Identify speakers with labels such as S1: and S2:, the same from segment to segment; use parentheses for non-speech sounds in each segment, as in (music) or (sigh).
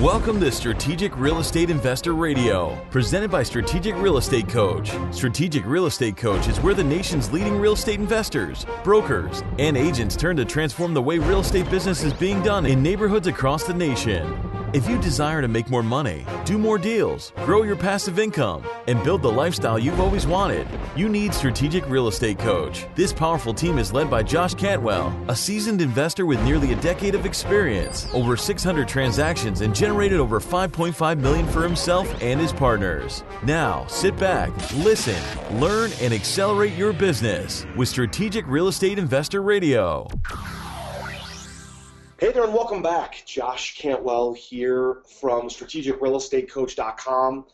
S1: Welcome to Strategic Real Estate Investor Radio, presented by Strategic Real Estate Coach. Strategic Real Estate Coach is where the nation's leading real estate investors, brokers, and agents turn to transform the way real estate business is being done in neighborhoods across the nation. If you desire to make more money, do more deals, grow your passive income, and build the lifestyle you've always wanted, you need Strategic Real Estate Coach. This powerful team is led by Josh Cantwell, a seasoned investor with nearly a decade of experience, over 600 transactions, and generated over 5.5 million for himself and his partners. Now, sit back, listen, learn, and accelerate your business with Strategic Real Estate Investor Radio.
S2: Hey there, and welcome back. Josh Cantwell here from strategicrealestatecoach.com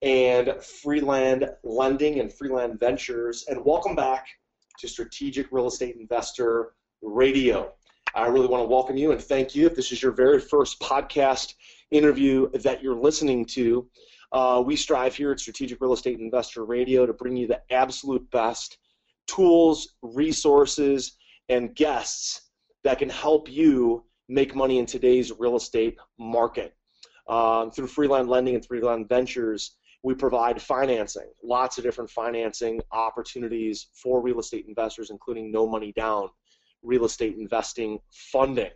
S2: and Freeland Lending and Freeland Ventures. And welcome back to Strategic Real Estate Investor Radio. I really want to welcome you and thank you if this is your very first podcast interview that you're listening to. Uh, we strive here at Strategic Real Estate Investor Radio to bring you the absolute best tools, resources, and guests that can help you make money in today's real estate market. Um, through Freeland Lending and Freeland Ventures, we provide financing, lots of different financing opportunities for real estate investors, including no money down real estate investing funding.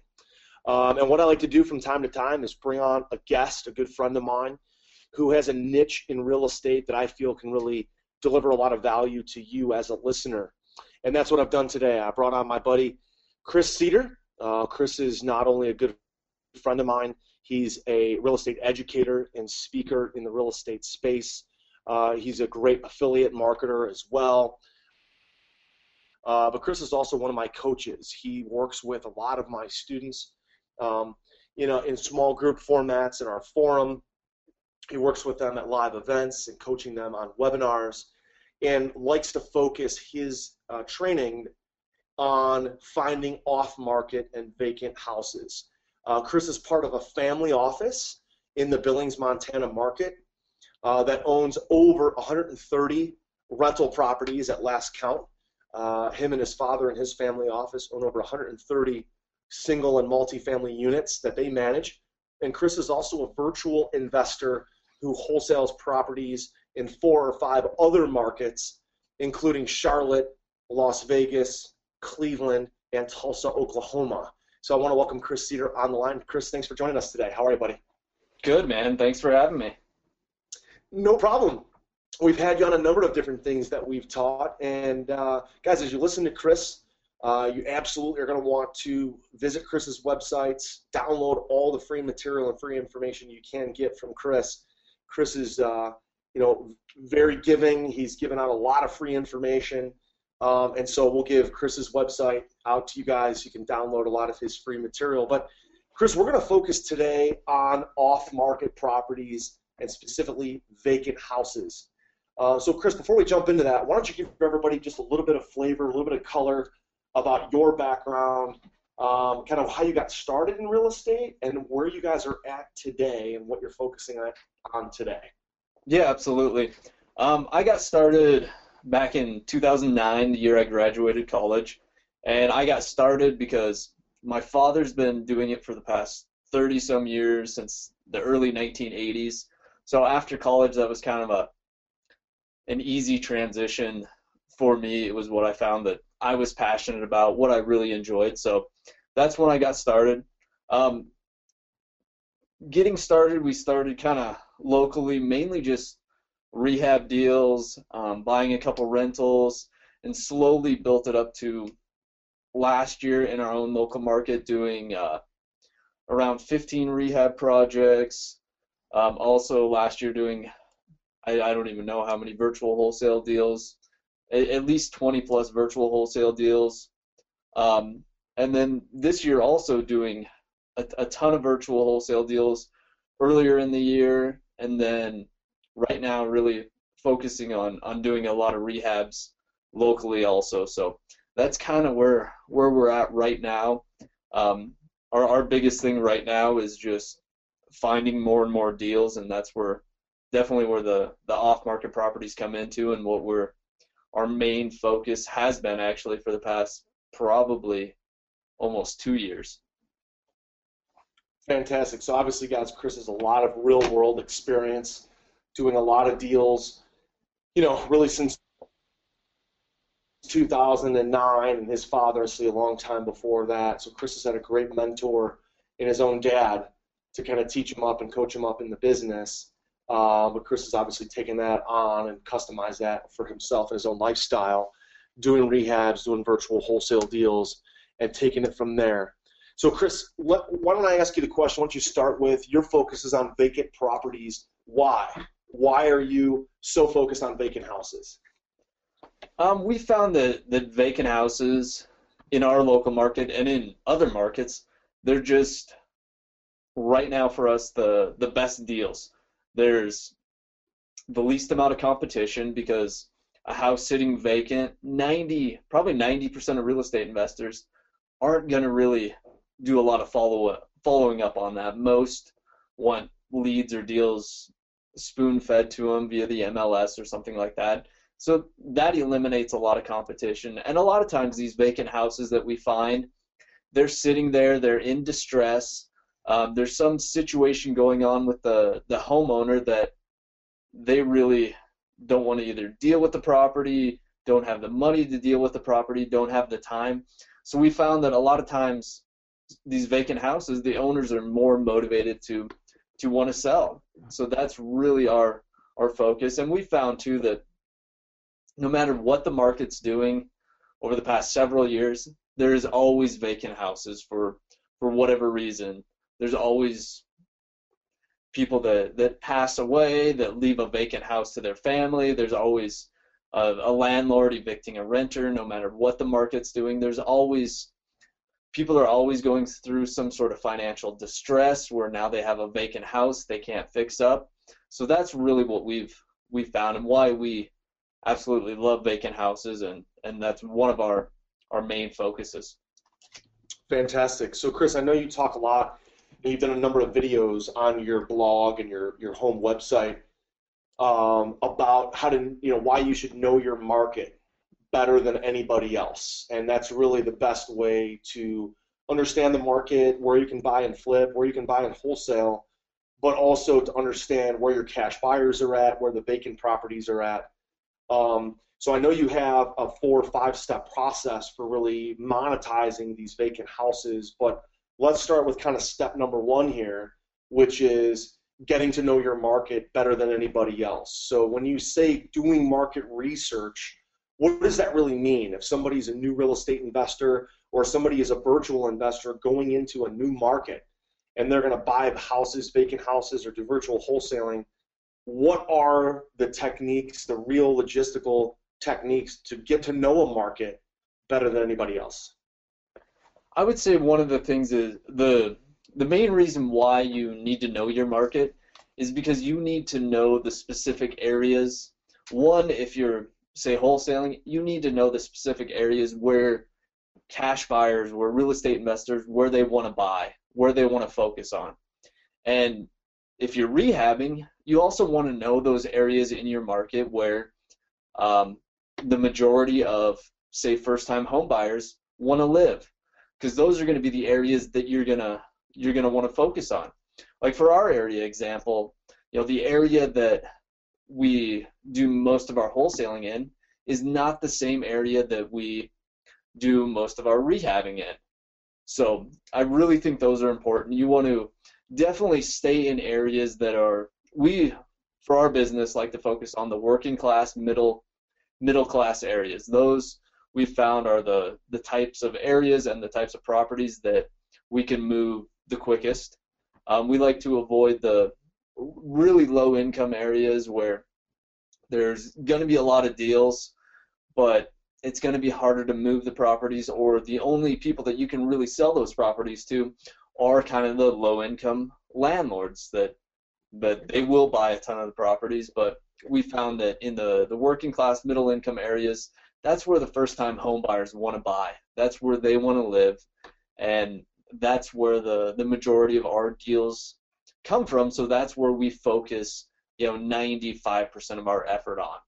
S2: Um, and what I like to do from time to time is bring on a guest, a good friend of mine, who has a niche in real estate that I feel can really deliver a lot of value to you as a listener. And that's what I've done today. I brought on my buddy Chris Seder. Uh, Chris is not only a good friend of mine, he's a real estate educator and speaker in the real estate space. Uh, he's a great affiliate marketer as well. Uh, but Chris is also one of my coaches. He works with a lot of my students, um, you know, in small group formats in our forum. He works with them at live events and coaching them on webinars, and likes to focus his uh, training on finding off-market and vacant houses. Uh, Chris is part of a family office in the Billings, Montana market uh, that owns over 130 rental properties at last count. Uh, him and his father and his family office own over 130 single and multifamily units that they manage. And Chris is also a virtual investor who wholesales properties in four or five other markets, including Charlotte, Las Vegas, Cleveland, and Tulsa, Oklahoma. So I want to welcome Chris Seder on the line. Chris, thanks for joining us today. How are you, buddy?
S3: Good, man. Thanks for having me.
S2: No problem. We've had you on a number of different things that we've taught. And uh, guys, as you listen to Chris, uh, you absolutely are going to want to visit Chris's websites, download all the free material and free information you can get from Chris. Chris is, uh, you know, very giving. He's given out a lot of free information. Um, and so we'll give Chris's website out to you guys. You can download a lot of his free material. But Chris, we're going to focus today on off-market properties and specifically vacant houses. Uh, so Chris, before we jump into that, why don't you give everybody just a little bit of flavor, a little bit of color about your background, um, kind of how you got started in real estate, and where you guys are at today, and what you're focusing on, today.
S3: Yeah, absolutely. Um, I got started back in 2009, the year I graduated college, and I got started because my father's been doing it for the past 30 some years since the early 1980s. So after college, that was kind of a an easy transition for me. It was what I found that I was passionate about, what I really enjoyed. So that's when I got started. Um, getting started, we started kind of locally, mainly just rehab deals, um, buying a couple rentals, and slowly built it up to last year in our own local market doing uh, around 15 rehab projects. Um, also last year doing, I, I, don't even know how many virtual wholesale deals, at, at least 20 plus virtual wholesale deals. Um, and then this year also doing a, a ton of virtual wholesale deals earlier in the year, and then right now really focusing on on doing a lot of rehabs locally also. So that's kind of where where we're at right now. Um, our our biggest thing right now is just finding more and more deals, and that's where definitely where the the off market properties come into, and what we're our main focus has been actually for the past probably almost two years.
S2: Fantastic. So obviously, guys, Chris has a lot of real world experience doing a lot of deals. You know, really since 2009, and his father, actually, a long time before that. So Chris has had a great mentor in his own dad to kind of teach him up and coach him up in the business. Uh, but Chris has obviously taken that on and customized that for himself and his own lifestyle, doing rehabs, doing virtual wholesale deals, and taking it from there. So, Chris, why don't I ask you the question? Why don't you start with your focus is on vacant properties. Why? Why are you so focused on vacant houses?
S3: Um, we found that, that vacant houses in our local market and in other markets, they're just right now for us the, the best deals. There's the least amount of competition because a house sitting vacant, 90, probably 90% of real estate investors aren't going to really do a lot of follow up, following up on that. Most want leads or deals spoon fed to them via the MLS or something like that. So that eliminates a lot of competition. And a lot of times these vacant houses that we find, they're sitting there, they're in distress. Um, there's some situation going on with the, the homeowner that they really don't want to either deal with the property, don't have the money to deal with the property, don't have the time. So we found that a lot of times these vacant houses, the owners are more motivated to to want to sell. So that's really our our focus. And we found too that no matter what the market's doing over the past several years, there is always vacant houses for for whatever reason. There's always people that, that pass away that leave a vacant house to their family. There's always a, a landlord evicting a renter, no matter what the market's doing. There's always people are always going through some sort of financial distress where now they have a vacant house they can't fix up. So that's really what we've we found and why we absolutely love vacant houses, and and that's one of our our main focuses.
S2: Fantastic. So, Chris, I know you talk a lot. and You've done a number of videos on your blog and your your home website um, about how to you know why you should know your market better than anybody else, and that's really the best way to understand the market, where you can buy and flip, where you can buy and wholesale, but also to understand where your cash buyers are at, where the vacant properties are at, um, so I know you have a four or five step process for really monetizing these vacant houses, but let's start with kind of step number one here, which is getting to know your market better than anybody else. So when you say doing market research, what does that really mean? If somebody's a new real estate investor or somebody is a virtual investor going into a new market and they're going to buy houses, vacant houses, or do virtual wholesaling, what are the techniques, the real logistical techniques to get to know a market better than anybody else?
S3: I would say one of the things is the the main reason why you need to know your market is because you need to know the specific areas. One, if you're say wholesaling, you need to know the specific areas where cash buyers, where real estate investors, where they want to buy, where they want to focus on. And if you're rehabbing, you also want to know those areas in your market where um, the majority of, say, first-time home buyers want to live, because those are going to be the areas that you're gonna you're gonna want to focus on. Like for our area example, you know, the area that we do most of our wholesaling in is not the same area that we do most of our rehabbing in. So I really think those are important. You want to definitely stay in areas that are we for our business like to focus on the working class middle middle class areas those we found are the the types of areas and the types of properties that we can move the quickest um, we like to avoid the really low income areas where there's going to be a lot of deals but it's going to be harder to move the properties or the only people that you can really sell those properties to are kind of the low income landlords that that they will buy a ton of the properties, but we found that in the, the working class middle income areas, that's where the first time home buyers want to buy. That's where they want to live. And that's where the, the majority of our deals come from. So that's where we focus, you know, 95% of our effort on.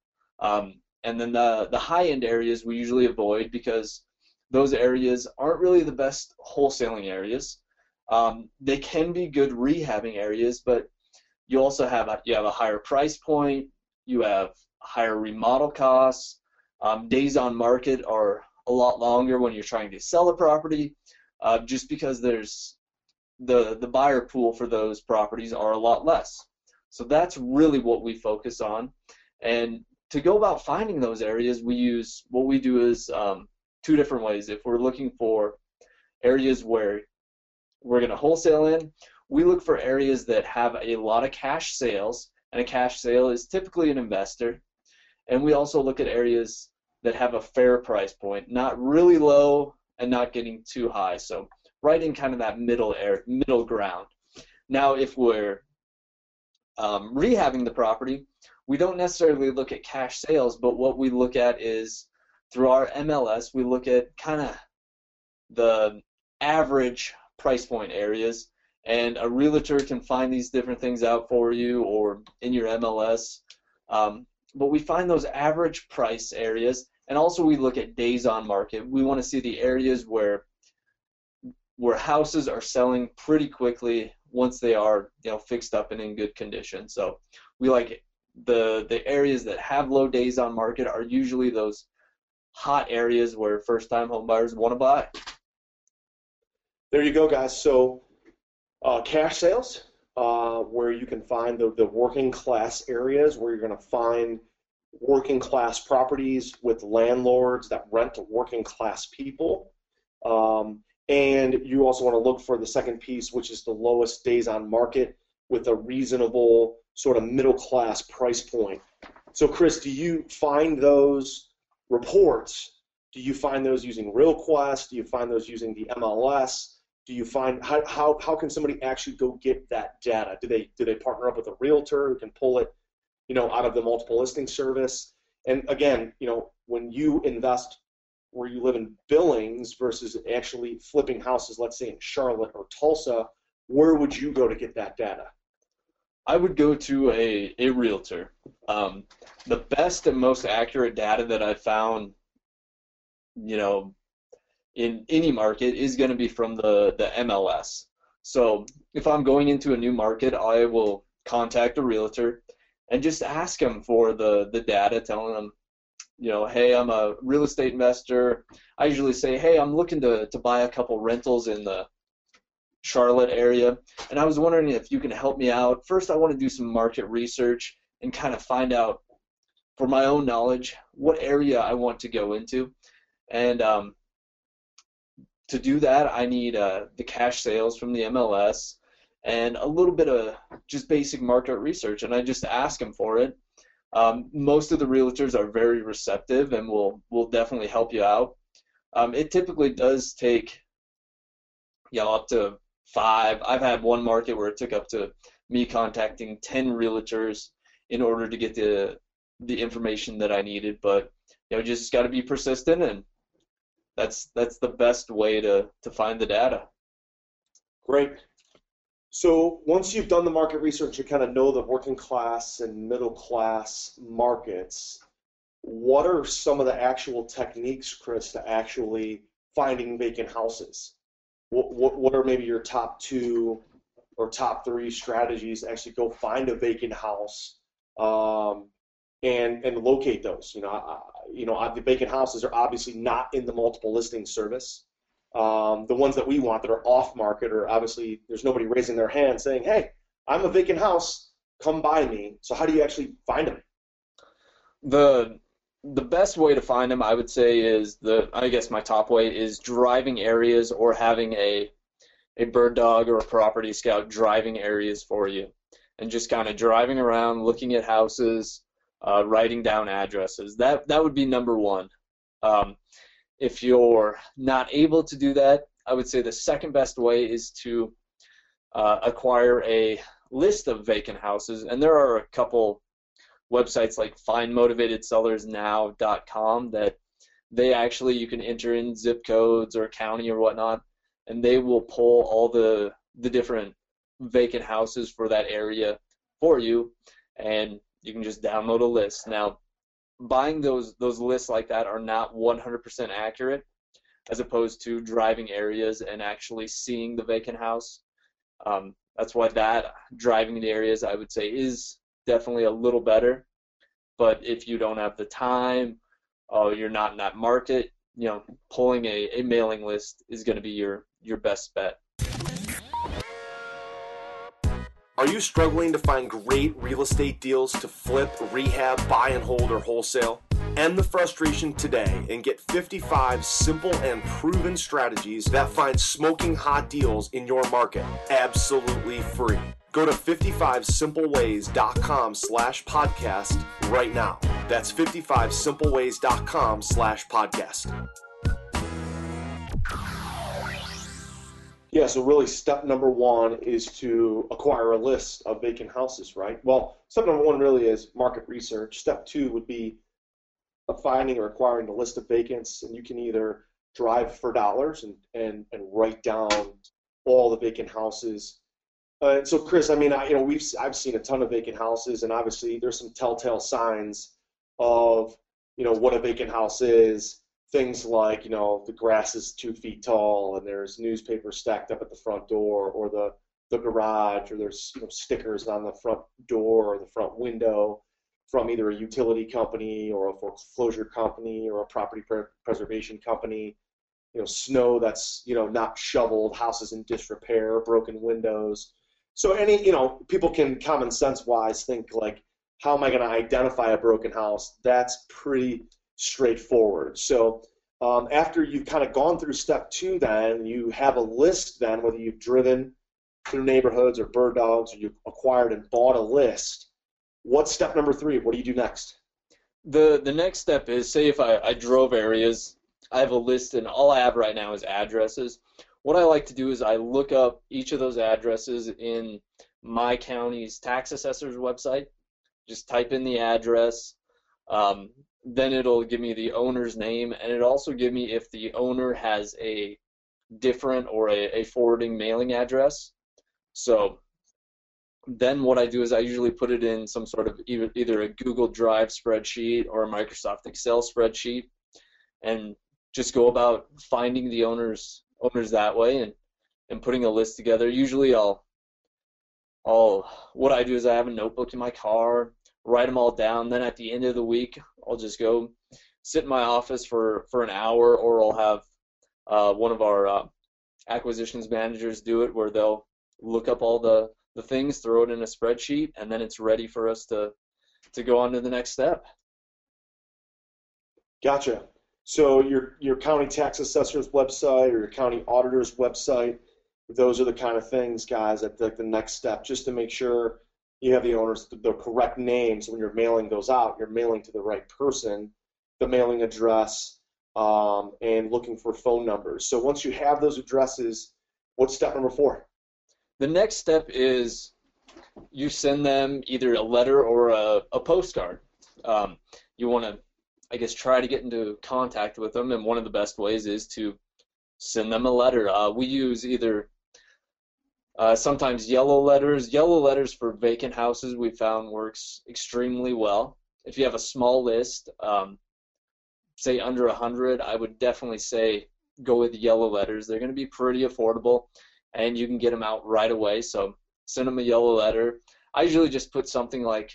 S3: Um, and then the, the high end areas we usually avoid because those areas aren't really the best wholesaling areas. Um, they can be good rehabbing areas, but you also have a, you have a higher price point, you have higher remodel costs, um, days on market are a lot longer when you're trying to sell a property, uh, just because there's the the buyer pool for those properties are a lot less. So that's really what we focus on, and to go about finding those areas, we use what we do is um, two different ways. If we're looking for areas where we're going to wholesale in, we look for areas that have a lot of cash sales, and a cash sale is typically an investor. And we also look at areas that have a fair price point, not really low and not getting too high. So right in kind of that middle air, middle ground. Now, if we're um, rehabbing the property, we don't necessarily look at cash sales, but what we look at is through our MLS, we look at kind of the average price point areas, and a realtor can find these different things out for you or in your MLS. Um, but we find those average price areas, and also we look at days on market. We want to see the areas where where houses are selling pretty quickly once they are you know fixed up and in good condition. So we like the the areas that have low days on market are usually those hot areas where first time home buyers want to buy.
S2: There you go, guys. So uh, cash sales, uh, where you can find the, the working class areas where you're going to find working class properties with landlords that rent to working class people. Um, and you also want to look for the second piece, which is the lowest days on market with a reasonable sort of middle class price point. So, Chris, do you find those reports? Do you find those using RealQuest? Do you find those using the MLS? Do you find how, how, how can somebody actually go get that data? Do they do they partner up with a realtor who can pull it, you know, out of the multiple listing service? And again, you know, when you invest where you live in Billings versus actually flipping houses, let's say in Charlotte or Tulsa, where would you go to get that data?
S3: I would go to a, a realtor. Um, the best and most accurate data that I've found, you know, in any market is going to be from the, the MLS. So if I'm going into a new market, I will contact a realtor and just ask them for the, the data, telling them, you know, hey, I'm a real estate investor. I usually say, hey, I'm looking to, to buy a couple rentals in the Charlotte area, and I was wondering if you can help me out. First, I want to do some market research and kind of find out, for my own knowledge, what area I want to go into. And um, to do that, I need uh, the cash sales from the MLS and a little bit of just basic market research, and I just ask them for it. Um, most of the realtors are very receptive and will will definitely help you out. Um, it typically does take you know up to five. I've had one market where it took up to me contacting ten realtors in order to get the the information that I needed. But you know, just got to be persistent, and that's that's the best way to to find the data.
S2: Great. So once you've done the market research, you kind of know the working class and middle class markets. What are some of the actual techniques, Chris, to actually finding vacant houses? What, what, what are maybe your top two or top three strategies to actually go find a vacant house um, and and locate those? You know, I, you know, the vacant houses are obviously not in the multiple listing service. Um, the ones that we want that are off market are obviously there's nobody raising their hand saying, "Hey, I'm a vacant house, come buy me." So how do you actually find them?
S3: The the best way to find them, I would say, is the I guess my top way is driving areas or having a a bird dog or a property scout driving areas for you, and just kind of driving around, looking at houses, uh, writing down addresses. That that would be number one. Um, if you're not able to do that, I would say the second best way is to uh, acquire a list of vacant houses, and there are a couple websites like findmotivatedsellersnow.com that they actually you can enter in zip codes or county or whatnot, and they will pull all the the different vacant houses for that area for you, and you can just download a list. Now, buying those those lists like that are not 100% accurate. as opposed to driving areas and actually seeing the vacant house. Um, that's why that driving the areas I would say is definitely a little better. But if you don't have the time, or you're not in that market, you know, pulling a, a mailing list is going to be your your best bet.
S2: Are you struggling to find great real estate deals to flip, rehab, buy and hold, or wholesale? End the frustration today and get 55 simple and proven strategies that find smoking hot deals in your market absolutely free. Go to 55simpleways.com slash podcast right now. That's 55simpleways.com slash podcast. Yeah, so really step number one is to acquire a list of vacant houses, right? Well, step number one really is market research. Step two would be finding or acquiring a list of vacants, and you can either drive for dollars and, and, and write down all the vacant houses. Uh, so, Chris, I mean, I, you know, we've I've seen a ton of vacant houses, and obviously there's some telltale signs of you know what a vacant house is things like you know the grass is two feet tall and there's newspapers stacked up at the front door or the the garage or there's you know, stickers on the front door or the front window from either a utility company or a foreclosure company or a property preservation company. You know snow that's you know not shoveled houses in disrepair broken windows. So any you know people can common sense wise think like how am i going to identify a broken house? That's pretty straightforward. So um, after you've kind of gone through step two, then you have a list. Then whether you've driven through neighborhoods or bird dogs, or you've acquired and bought a list. What's step number three? What do you do next?
S3: The the next step is say if I, I drove areas, I have a list and all I have right now is addresses. What I like to do is I look up each of those addresses in my county's tax assessor's website. Just type in the address. Um, then it'll give me the owner's name and it also give me if the owner has a different or a, a forwarding mailing address. So then what I do is I usually put it in some sort of either, a Google Drive spreadsheet or a Microsoft Excel spreadsheet and just go about finding the owners owners that way and, and putting a list together. Usually I'll I'll what I do is I have a notebook in my car write them all down. Then at the end of the week, I'll just go sit in my office for, for an hour, or I'll have uh, one of our uh, acquisitions managers do it, where they'll look up all the, the things, throw it in a spreadsheet, and then it's ready for us to to go on to the next step.
S2: Gotcha. So your your county tax assessor's website or your county auditor's website, those are the kind of things, guys, that the next step, just to make sure you have the owners the correct names when you're mailing those out. You're mailing to the right person, the mailing address, um, and looking for phone numbers. So once you have those addresses, what's step number four?
S3: The next step is you send them either a letter or a, a postcard. Um, you want to, I guess, try to get into contact with them, and one of the best ways is to send them a letter. Uh, we use either uh, sometimes yellow letters. Yellow letters for vacant houses we found works extremely well. If you have a small list, um, say under 100, I would definitely say go with yellow letters. They're going to be pretty affordable, and you can get them out right away. So send them a yellow letter. I usually just put something like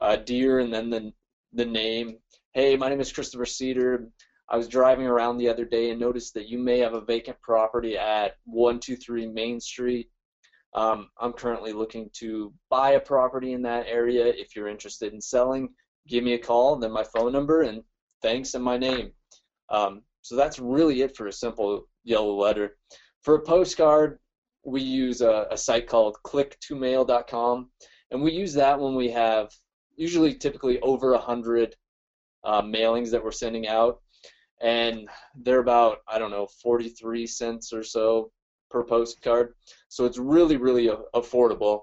S3: uh, dear and then the, the name. Hey, my name is Christopher Seder. I was driving around the other day and noticed that you may have a vacant property at 123 Main Street. Um, I'm currently looking to buy a property in that area. If you're interested in selling, give me a call, then my phone number, and thanks and my name. Um, so that's really it for a simple yellow letter. For a postcard, we use a, a site called click2mail.com, and we use that when we have usually typically over a hundred uh, mailings that we're sending out, and they're about I don't know 43 cents or so per postcard. So it's really, really affordable.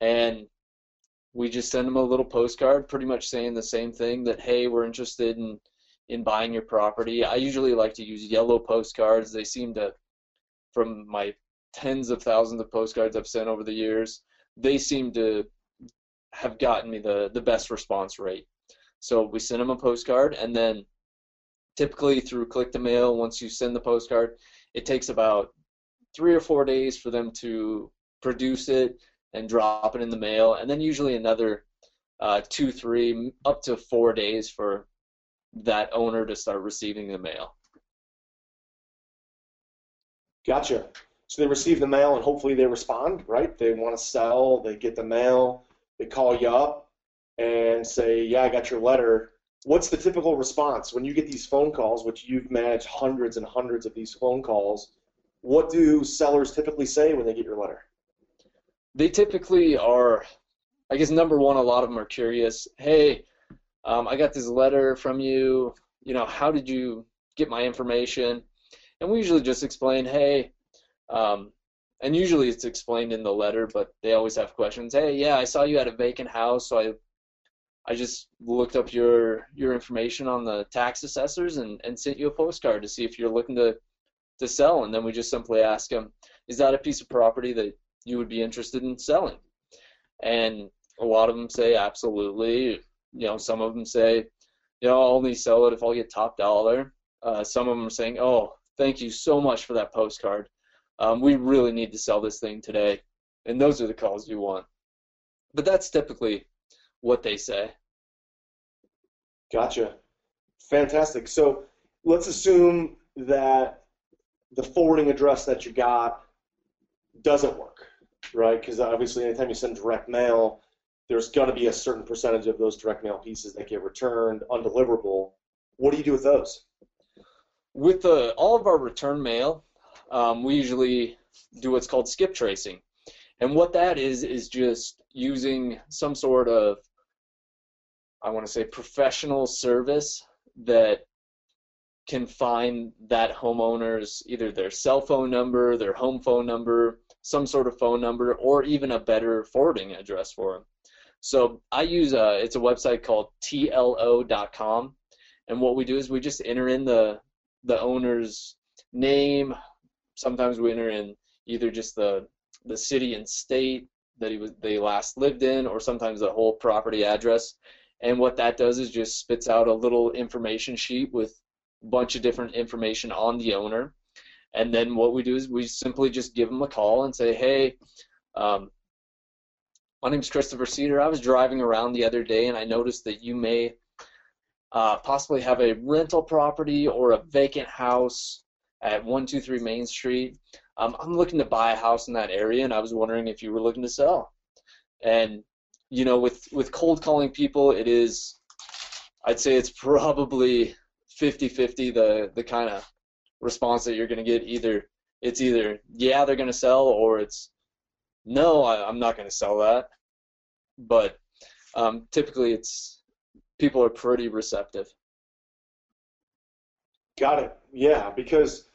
S3: And we just send them a little postcard, pretty much saying the same thing that, hey, we're interested in, in buying your property. I usually like to use yellow postcards. They seem to, from my tens of thousands of postcards I've sent over the years, they seem to have gotten me the, the best response rate. So we send them a postcard, and then typically through click to mail. Once you send the postcard, it takes about three or four days for them to produce it and drop it in the mail, and then usually another uh, two, three, up to four days for that owner to start receiving the mail.
S2: Gotcha. So they receive the mail and hopefully they respond, right? They want to sell, they get the mail, they call you up and say, Yeah, I got your letter. What's the typical response when you get these phone calls, which you've managed hundreds and hundreds of these phone calls? What do sellers typically say when they get your letter?
S3: They typically are, I guess, number one, a lot of them are curious. Hey, um, I got this letter from you. You know, how did you get my information? And we usually just explain, hey, um, and usually it's explained in the letter, but they always have questions. Hey, yeah, I saw you had a vacant house, so I I just looked up your your information on the tax assessors and, and sent you a postcard to see if you're looking to to sell. And then we just simply ask them, is that a piece of property that you would be interested in selling? And a lot of them say absolutely. You know, some of them say, you know, I'll only sell it if I'll get top dollar. Uh, some of them are saying, oh, thank you so much for that postcard. Um, we really need to sell this thing today. And those are the calls you want. But that's typically what they say.
S2: Gotcha. Fantastic. So let's assume that the forwarding address that you got doesn't work, right? Because obviously, anytime you send direct mail, there's going to be a certain percentage of those direct mail pieces that get returned undeliverable. What do you do with those?
S3: With the, all of our return mail, um, we usually do what's called skip tracing. And what that is, is just using some sort of, I want to say, professional service that can find that homeowner's either their cell phone number, their home phone number, some sort of phone number, or even a better forwarding address for them. So I use a, it's a website called TLO.com, and what we do is we just enter in the the owner's name, sometimes we enter in either just the the city and state that he was they last lived in, or sometimes the whole property address. And what that does is just spits out a little information sheet with bunch of different information on the owner. And then what we do is we simply just give them a call and say, hey, um, my name's Christopher Seder. I was driving around the other day and I noticed that you may uh, possibly have a rental property or a vacant house at 123 Main Street. Um, I'm looking to buy a house in that area, and I was wondering if you were looking to sell. And you know, with with cold calling people, it is, I'd say it's probably 50-50 the the kind of response that you're going to get. Either it's either yeah they're going to sell, or it's no I, am not going to sell that. But um, typically, it's people are pretty receptive.
S2: Got it. Yeah, because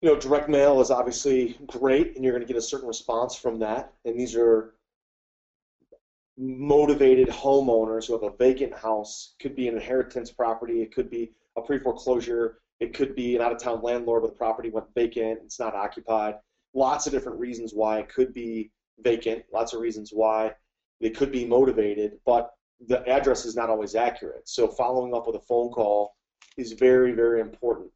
S2: you know, direct mail is obviously great, and you're going to get a certain response from that. And these are motivated homeowners who have a vacant house. Could be an inheritance property. It could be a pre-foreclosure. It could be an out-of-town landlord where the property went vacant. It's not occupied. Lots of different reasons why it could be vacant. Lots of reasons why they could be motivated, but the address is not always accurate. So following up with a phone call is very, very important.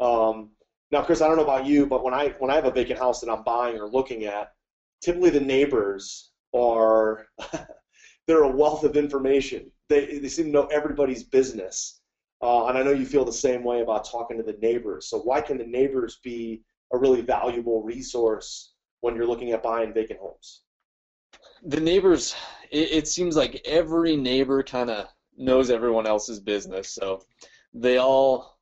S2: Um, now, Chris, I don't know about you, but when I when I have a vacant house that I'm buying or looking at, typically the neighbors are (laughs) they're a wealth of information. They they seem to know everybody's business, uh, and I know you feel the same way about talking to the neighbors. So why can the neighbors be a really valuable resource when you're looking at buying vacant homes?
S3: The neighbors, it, it seems like every neighbor kind of knows everyone else's business, so they all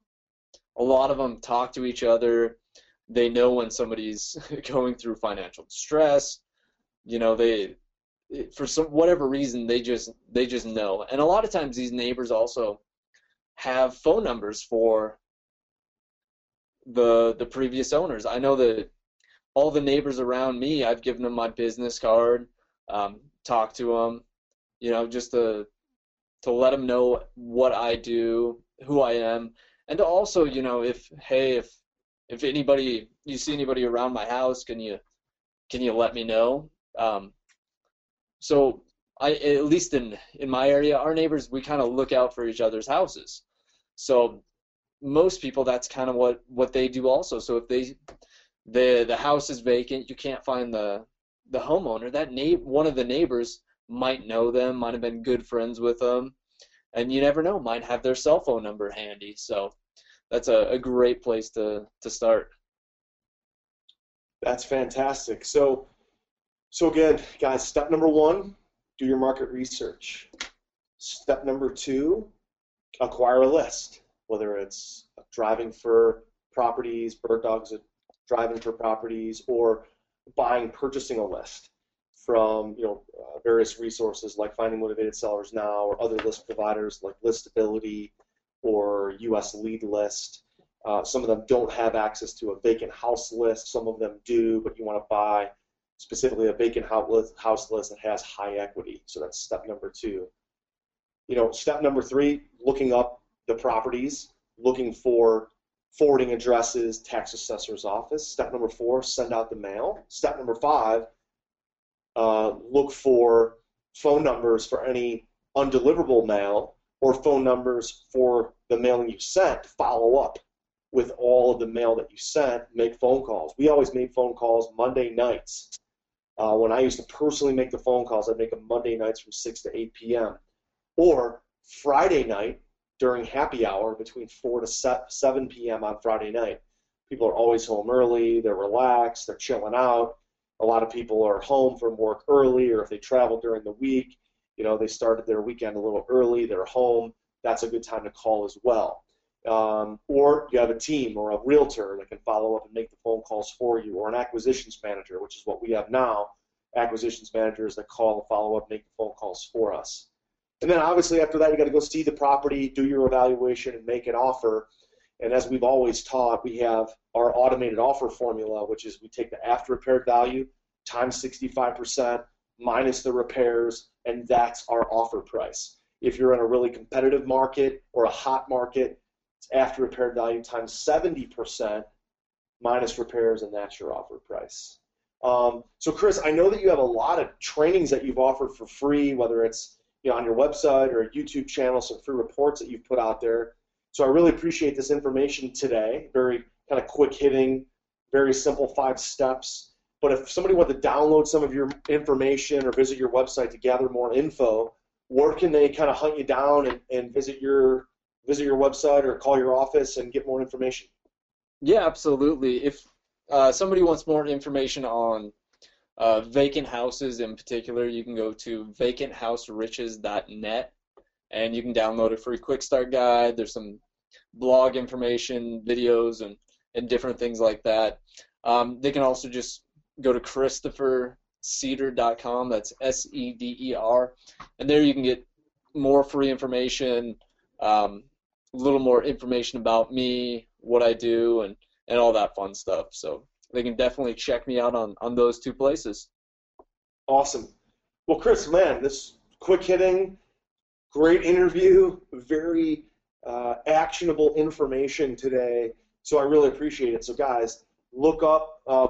S3: a lot of them talk to each other. They know when somebody's (laughs) going through financial distress. You know, they for some whatever reason they just they just know. And a lot of times these neighbors also have phone numbers for the the previous owners. I know that all the neighbors around me, I've given them my business card, um, talk to them, you know, just to to let them know what I do, who I am, and to also, you know, if hey, if if anybody you see anybody around my house, can you can you let me know? Um, so I at least in in my area, our neighbors we kind of look out for each other's houses. So most people that's kind of what what they do also. So if they the the house is vacant, you can't find the the homeowner. That na- one of the neighbors might know them, might have been good friends with them, and you never know, might have their cell phone number handy. So that's a, a great place to to start.
S2: That's fantastic. So, so again, guys, step number one, do your market research. Step number two, acquire a list, whether it's driving for properties, bird dogs driving for properties, or buying, purchasing a list from you know uh, various resources like Finding Motivated Sellers Now or other list providers like Listability or US Lead List. Uh, some of them don't have access to a vacant house list. Some of them do, but you want to buy specifically a vacant house list that has high equity. So that's step number two. You know, step number three, looking up the properties, looking for forwarding addresses, tax assessor's office. Step number four, send out the mail. Step number five, uh, look for phone numbers for any undeliverable mail or phone numbers for the mailing you sent. Follow up with all of the mail that you sent, make phone calls. We always made phone calls Monday nights. Uh, when I used to personally make the phone calls, I'd make them Monday nights from 6 to 8 p.m. Or Friday night during happy hour between 4 to 7 p.m. on Friday night. People are always home early, they're relaxed, they're chilling out. A lot of people are home from work early, or if they travel during the week, you know, they started their weekend a little early, they're home. That's a good time to call as well. Um, or you have a team or a realtor that can follow up and make the phone calls for you, or an acquisitions manager, which is what we have now. Acquisitions managers that call follow up, make the phone calls for us. And then obviously after that, you got to go see the property, do your evaluation, and make an offer. And as we've always taught, we have our automated offer formula, which is we take the after repaired value times 65% minus the repairs, and that's our offer price. If you're in a really competitive market or a hot market, after repaired value times 70% minus repairs, and that's your offer price. Um, so, Chris, I know that you have a lot of trainings that you've offered for free, whether it's you know, on your website or a YouTube channel, some free reports that you've put out there. So I really appreciate this information today. Very kind of quick hitting, very simple five steps. But if somebody wants to download some of your information or visit your website to gather more info, where can they kind of hunt you down and, and visit your visit your website or call your office and get more information?
S3: Yeah, absolutely. If uh, somebody wants more information on uh, vacant houses in particular, you can go to vacanthouseRiches.net and you can download a free quick start guide. There's some blog information, videos, and, and different things like that. Um, they can also just go to ChristopherSeder.com. That's S E D E R. And there you can get more free information, um, a little more information about me, what I do, and, and all that fun stuff. So they can definitely check me out on, on those two places.
S2: Awesome. Well, Chris, man, this quick hitting, great interview, very uh, actionable information today. So I really appreciate it. So, guys, look up uh,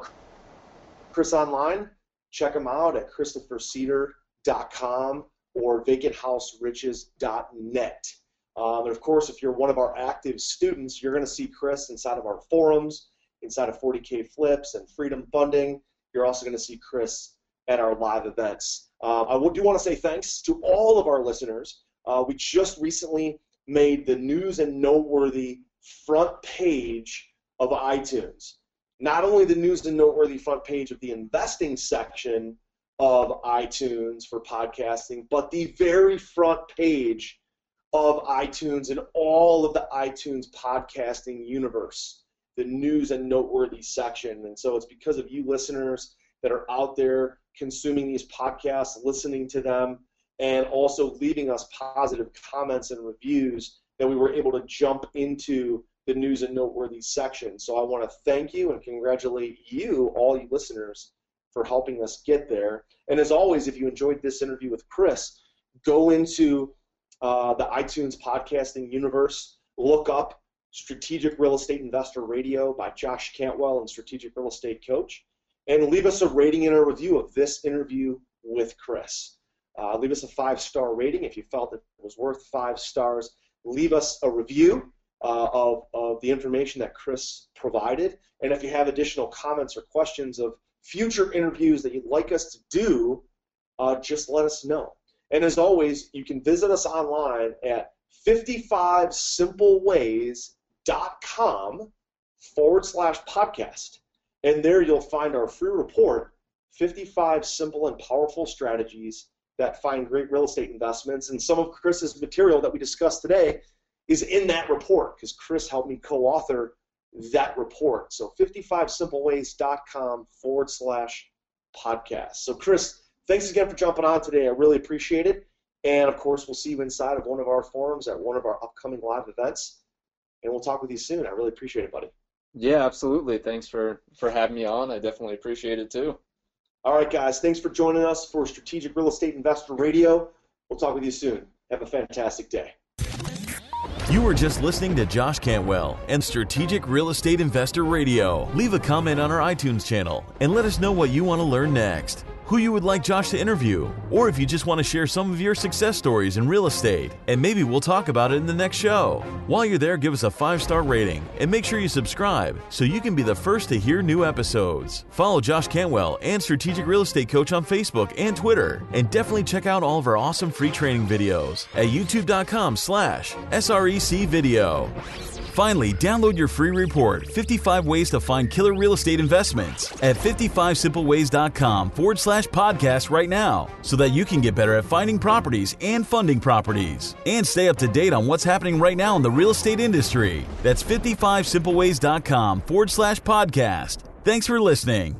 S2: Chris online. Check him out at ChristopherSeder.com or VacantHouseRiches.net. Um, and of course, if you're one of our active students, you're going to see Chris inside of our forums, inside of 40K Flips and Freedom Funding. You're also going to see Chris at our live events. Uh, I do want to say thanks to all of our listeners. Uh, we just recently made the news and noteworthy front page of iTunes. Not only the news and noteworthy front page of the investing section of iTunes for podcasting, but the very front page of iTunes and all of the iTunes podcasting universe, the news and noteworthy section. And so it's because of you listeners that are out there consuming these podcasts, listening to them, and also leaving us positive comments and reviews that we were able to jump into the news and noteworthy section. So I want to thank you and congratulate you, all you listeners, for helping us get there. And as always, if you enjoyed this interview with Chris, go into uh, the iTunes podcasting universe, look up Strategic Real Estate Investor Radio by Josh Cantwell and Strategic Real Estate Coach, and leave us a rating and a review of this interview with Chris. Uh, leave us a five star rating if you felt it was worth five stars. Leave us a review uh, of, of the information that Chris provided. And if you have additional comments or questions of future interviews that you'd like us to do, uh, just let us know. And as always, you can visit us online at 55simpleways.com forward slash podcast. And there you'll find our free report 55 simple and powerful strategies that find great real estate investments. And some of Chris's material that we discussed today is in that report because Chris helped me co author that report. So 55simpleways.com forward slash podcast. So, Chris, thanks again for jumping on today. I really appreciate it. And of course, we'll see you inside of one of our forums at one of our upcoming live events. And we'll talk with you soon. I really appreciate it, buddy.
S3: Yeah, absolutely. Thanks for, for having me on. I definitely appreciate it too.
S2: All right, guys. Thanks for joining us for Strategic Real Estate Investor Radio. We'll talk with you soon. Have a fantastic day.
S1: You were just listening to Josh Cantwell and Strategic Real Estate Investor Radio. Leave a comment on our iTunes channel and let us know what you want to learn next who you would like Josh to interview, or if you just want to share some of your success stories in real estate, and maybe we'll talk about it in the next show. While you're there, give us a five star rating and make sure you subscribe so you can be the first to hear new episodes. Follow Josh Cantwell and Strategic Real Estate Coach on Facebook and Twitter, and definitely check out all of our awesome free training videos at youtube.com slash SREC video. Finally, download your free report 55 Ways to Find Killer Real Estate Investments at 55simpleways.com forward slash podcast right now so that you can get better at finding properties and funding properties and stay up to date on what's happening right now in the real estate industry. That's 55simpleways.com forward slash podcast. Thanks for listening.